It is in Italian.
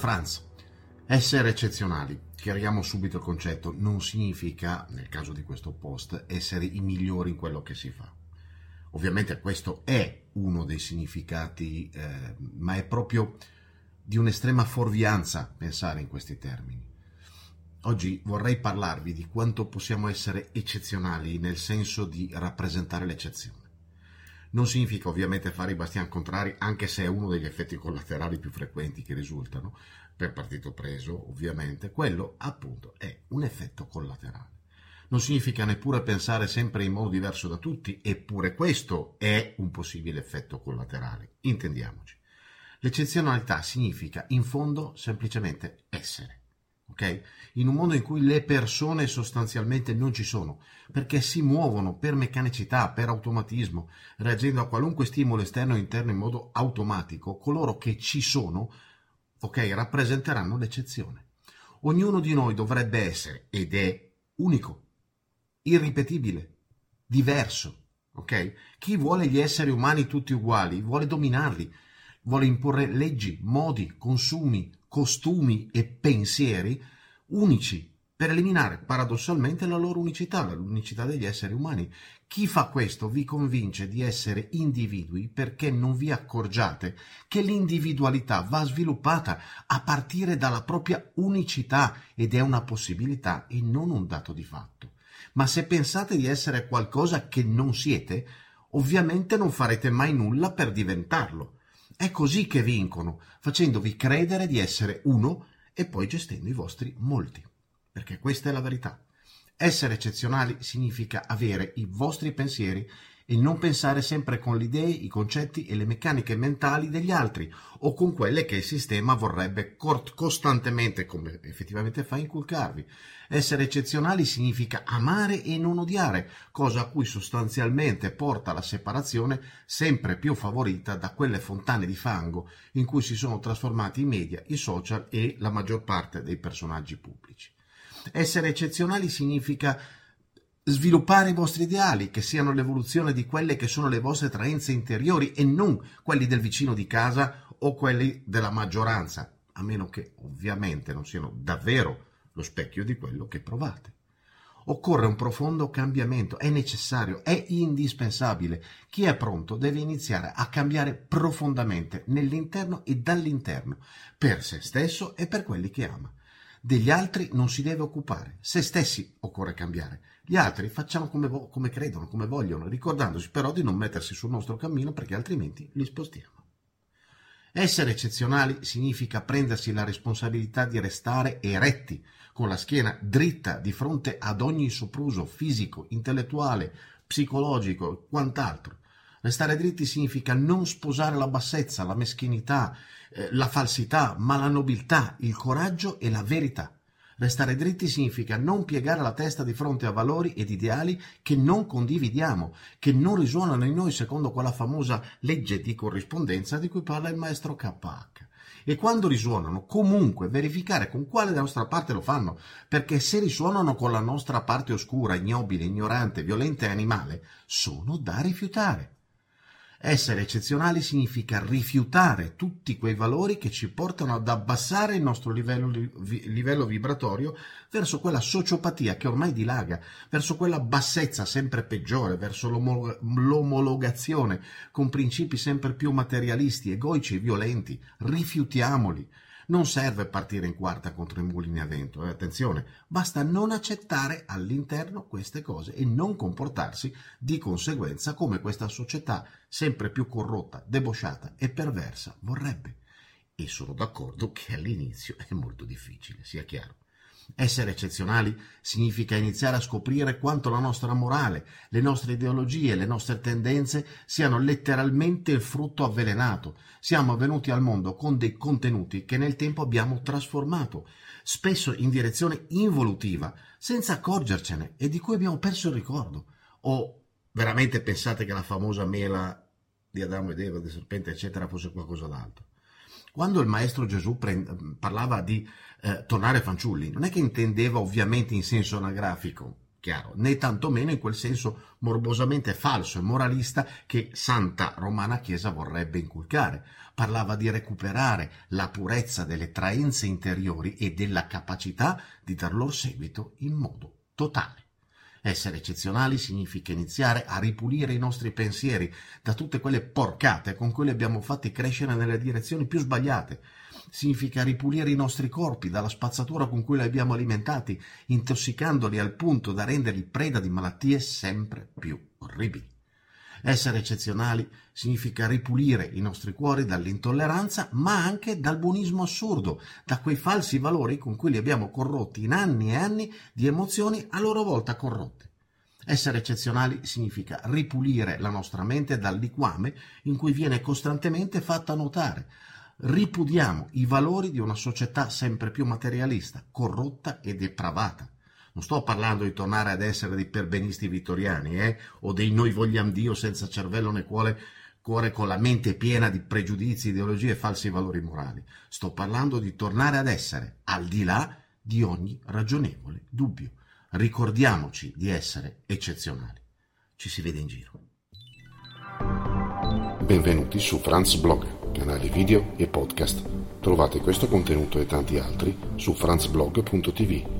Franz. Essere eccezionali, chiariamo subito il concetto, non significa, nel caso di questo post, essere i migliori in quello che si fa. Ovviamente questo è uno dei significati, eh, ma è proprio di un'estrema fuorvianza pensare in questi termini. Oggi vorrei parlarvi di quanto possiamo essere eccezionali nel senso di rappresentare l'eccezione. Non significa ovviamente fare i bastian contrari, anche se è uno degli effetti collaterali più frequenti che risultano, per partito preso ovviamente, quello appunto è un effetto collaterale. Non significa neppure pensare sempre in modo diverso da tutti, eppure questo è un possibile effetto collaterale, intendiamoci. L'eccezionalità significa in fondo semplicemente essere ok? In un mondo in cui le persone sostanzialmente non ci sono, perché si muovono per meccanicità, per automatismo, reagendo a qualunque stimolo esterno o interno in modo automatico, coloro che ci sono, ok, rappresenteranno l'eccezione. Ognuno di noi dovrebbe essere, ed è, unico, irripetibile, diverso, ok? Chi vuole gli esseri umani tutti uguali vuole dominarli, vuole imporre leggi, modi, consumi, costumi e pensieri unici per eliminare paradossalmente la loro unicità, l'unicità degli esseri umani. Chi fa questo vi convince di essere individui perché non vi accorgiate che l'individualità va sviluppata a partire dalla propria unicità ed è una possibilità e non un dato di fatto. Ma se pensate di essere qualcosa che non siete, ovviamente non farete mai nulla per diventarlo. È così che vincono, facendovi credere di essere uno e poi gestendo i vostri molti. Perché questa è la verità. Essere eccezionali significa avere i vostri pensieri e non pensare sempre con le idee, i concetti e le meccaniche mentali degli altri o con quelle che il sistema vorrebbe costantemente, come effettivamente fa, inculcarvi. Essere eccezionali significa amare e non odiare, cosa a cui sostanzialmente porta la separazione sempre più favorita da quelle fontane di fango in cui si sono trasformati i media, i social e la maggior parte dei personaggi pubblici. Essere eccezionali significa sviluppare i vostri ideali, che siano l'evoluzione di quelle che sono le vostre traenze interiori e non quelli del vicino di casa o quelli della maggioranza, a meno che ovviamente non siano davvero lo specchio di quello che provate. Occorre un profondo cambiamento, è necessario, è indispensabile. Chi è pronto deve iniziare a cambiare profondamente nell'interno e dall'interno, per se stesso e per quelli che ama. Degli altri non si deve occupare, se stessi occorre cambiare. Gli altri facciamo come, vo- come credono, come vogliono, ricordandosi però di non mettersi sul nostro cammino perché altrimenti li spostiamo. Essere eccezionali significa prendersi la responsabilità di restare eretti, con la schiena dritta di fronte ad ogni sopruso fisico, intellettuale, psicologico e quant'altro. Restare dritti significa non sposare la bassezza, la meschinità, eh, la falsità, ma la nobiltà, il coraggio e la verità. Restare dritti significa non piegare la testa di fronte a valori ed ideali che non condividiamo, che non risuonano in noi secondo quella famosa legge di corrispondenza di cui parla il maestro KH. E quando risuonano, comunque verificare con quale della nostra parte lo fanno, perché se risuonano con la nostra parte oscura, ignobile, ignorante, violenta e animale, sono da rifiutare. Essere eccezionali significa rifiutare tutti quei valori che ci portano ad abbassare il nostro livello, livello, vibratorio verso quella sociopatia che ormai dilaga, verso quella bassezza sempre peggiore, verso l'omologazione con principi sempre più materialisti, egoici e violenti. Rifiutiamoli. Non serve partire in quarta contro i mulini a vento, eh? attenzione, basta non accettare all'interno queste cose e non comportarsi di conseguenza come questa società sempre più corrotta, debosciata e perversa vorrebbe. E sono d'accordo che all'inizio è molto difficile, sia chiaro. Essere eccezionali significa iniziare a scoprire quanto la nostra morale, le nostre ideologie, le nostre tendenze siano letteralmente il frutto avvelenato. Siamo venuti al mondo con dei contenuti che nel tempo abbiamo trasformato, spesso in direzione involutiva, senza accorgercene e di cui abbiamo perso il ricordo. O veramente pensate che la famosa mela di Adamo ed Eva, del serpente, eccetera, fosse qualcosa d'altro? Quando il maestro Gesù parlava di eh, tornare fanciulli, non è che intendeva ovviamente in senso anagrafico, chiaro, né tantomeno in quel senso morbosamente falso e moralista che Santa Romana Chiesa vorrebbe inculcare. Parlava di recuperare la purezza delle traenze interiori e della capacità di dar loro seguito in modo totale. Essere eccezionali significa iniziare a ripulire i nostri pensieri da tutte quelle porcate con cui li abbiamo fatti crescere nelle direzioni più sbagliate. Significa ripulire i nostri corpi dalla spazzatura con cui li abbiamo alimentati, intossicandoli al punto da renderli preda di malattie sempre più orribili. Essere eccezionali significa ripulire i nostri cuori dall'intolleranza, ma anche dal buonismo assurdo, da quei falsi valori con cui li abbiamo corrotti in anni e anni di emozioni a loro volta corrotte. Essere eccezionali significa ripulire la nostra mente dal liquame in cui viene costantemente fatta notare. Ripudiamo i valori di una società sempre più materialista, corrotta e depravata. Non sto parlando di tornare ad essere dei perbenisti vittoriani, eh? o dei noi vogliamo Dio senza cervello né cuore, cuore con la mente piena di pregiudizi, ideologie e falsi valori morali. Sto parlando di tornare ad essere al di là di ogni ragionevole dubbio. Ricordiamoci di essere eccezionali. Ci si vede in giro. Benvenuti su Franz Blog, canale video e podcast. Trovate questo contenuto e tanti altri su franzblog.tv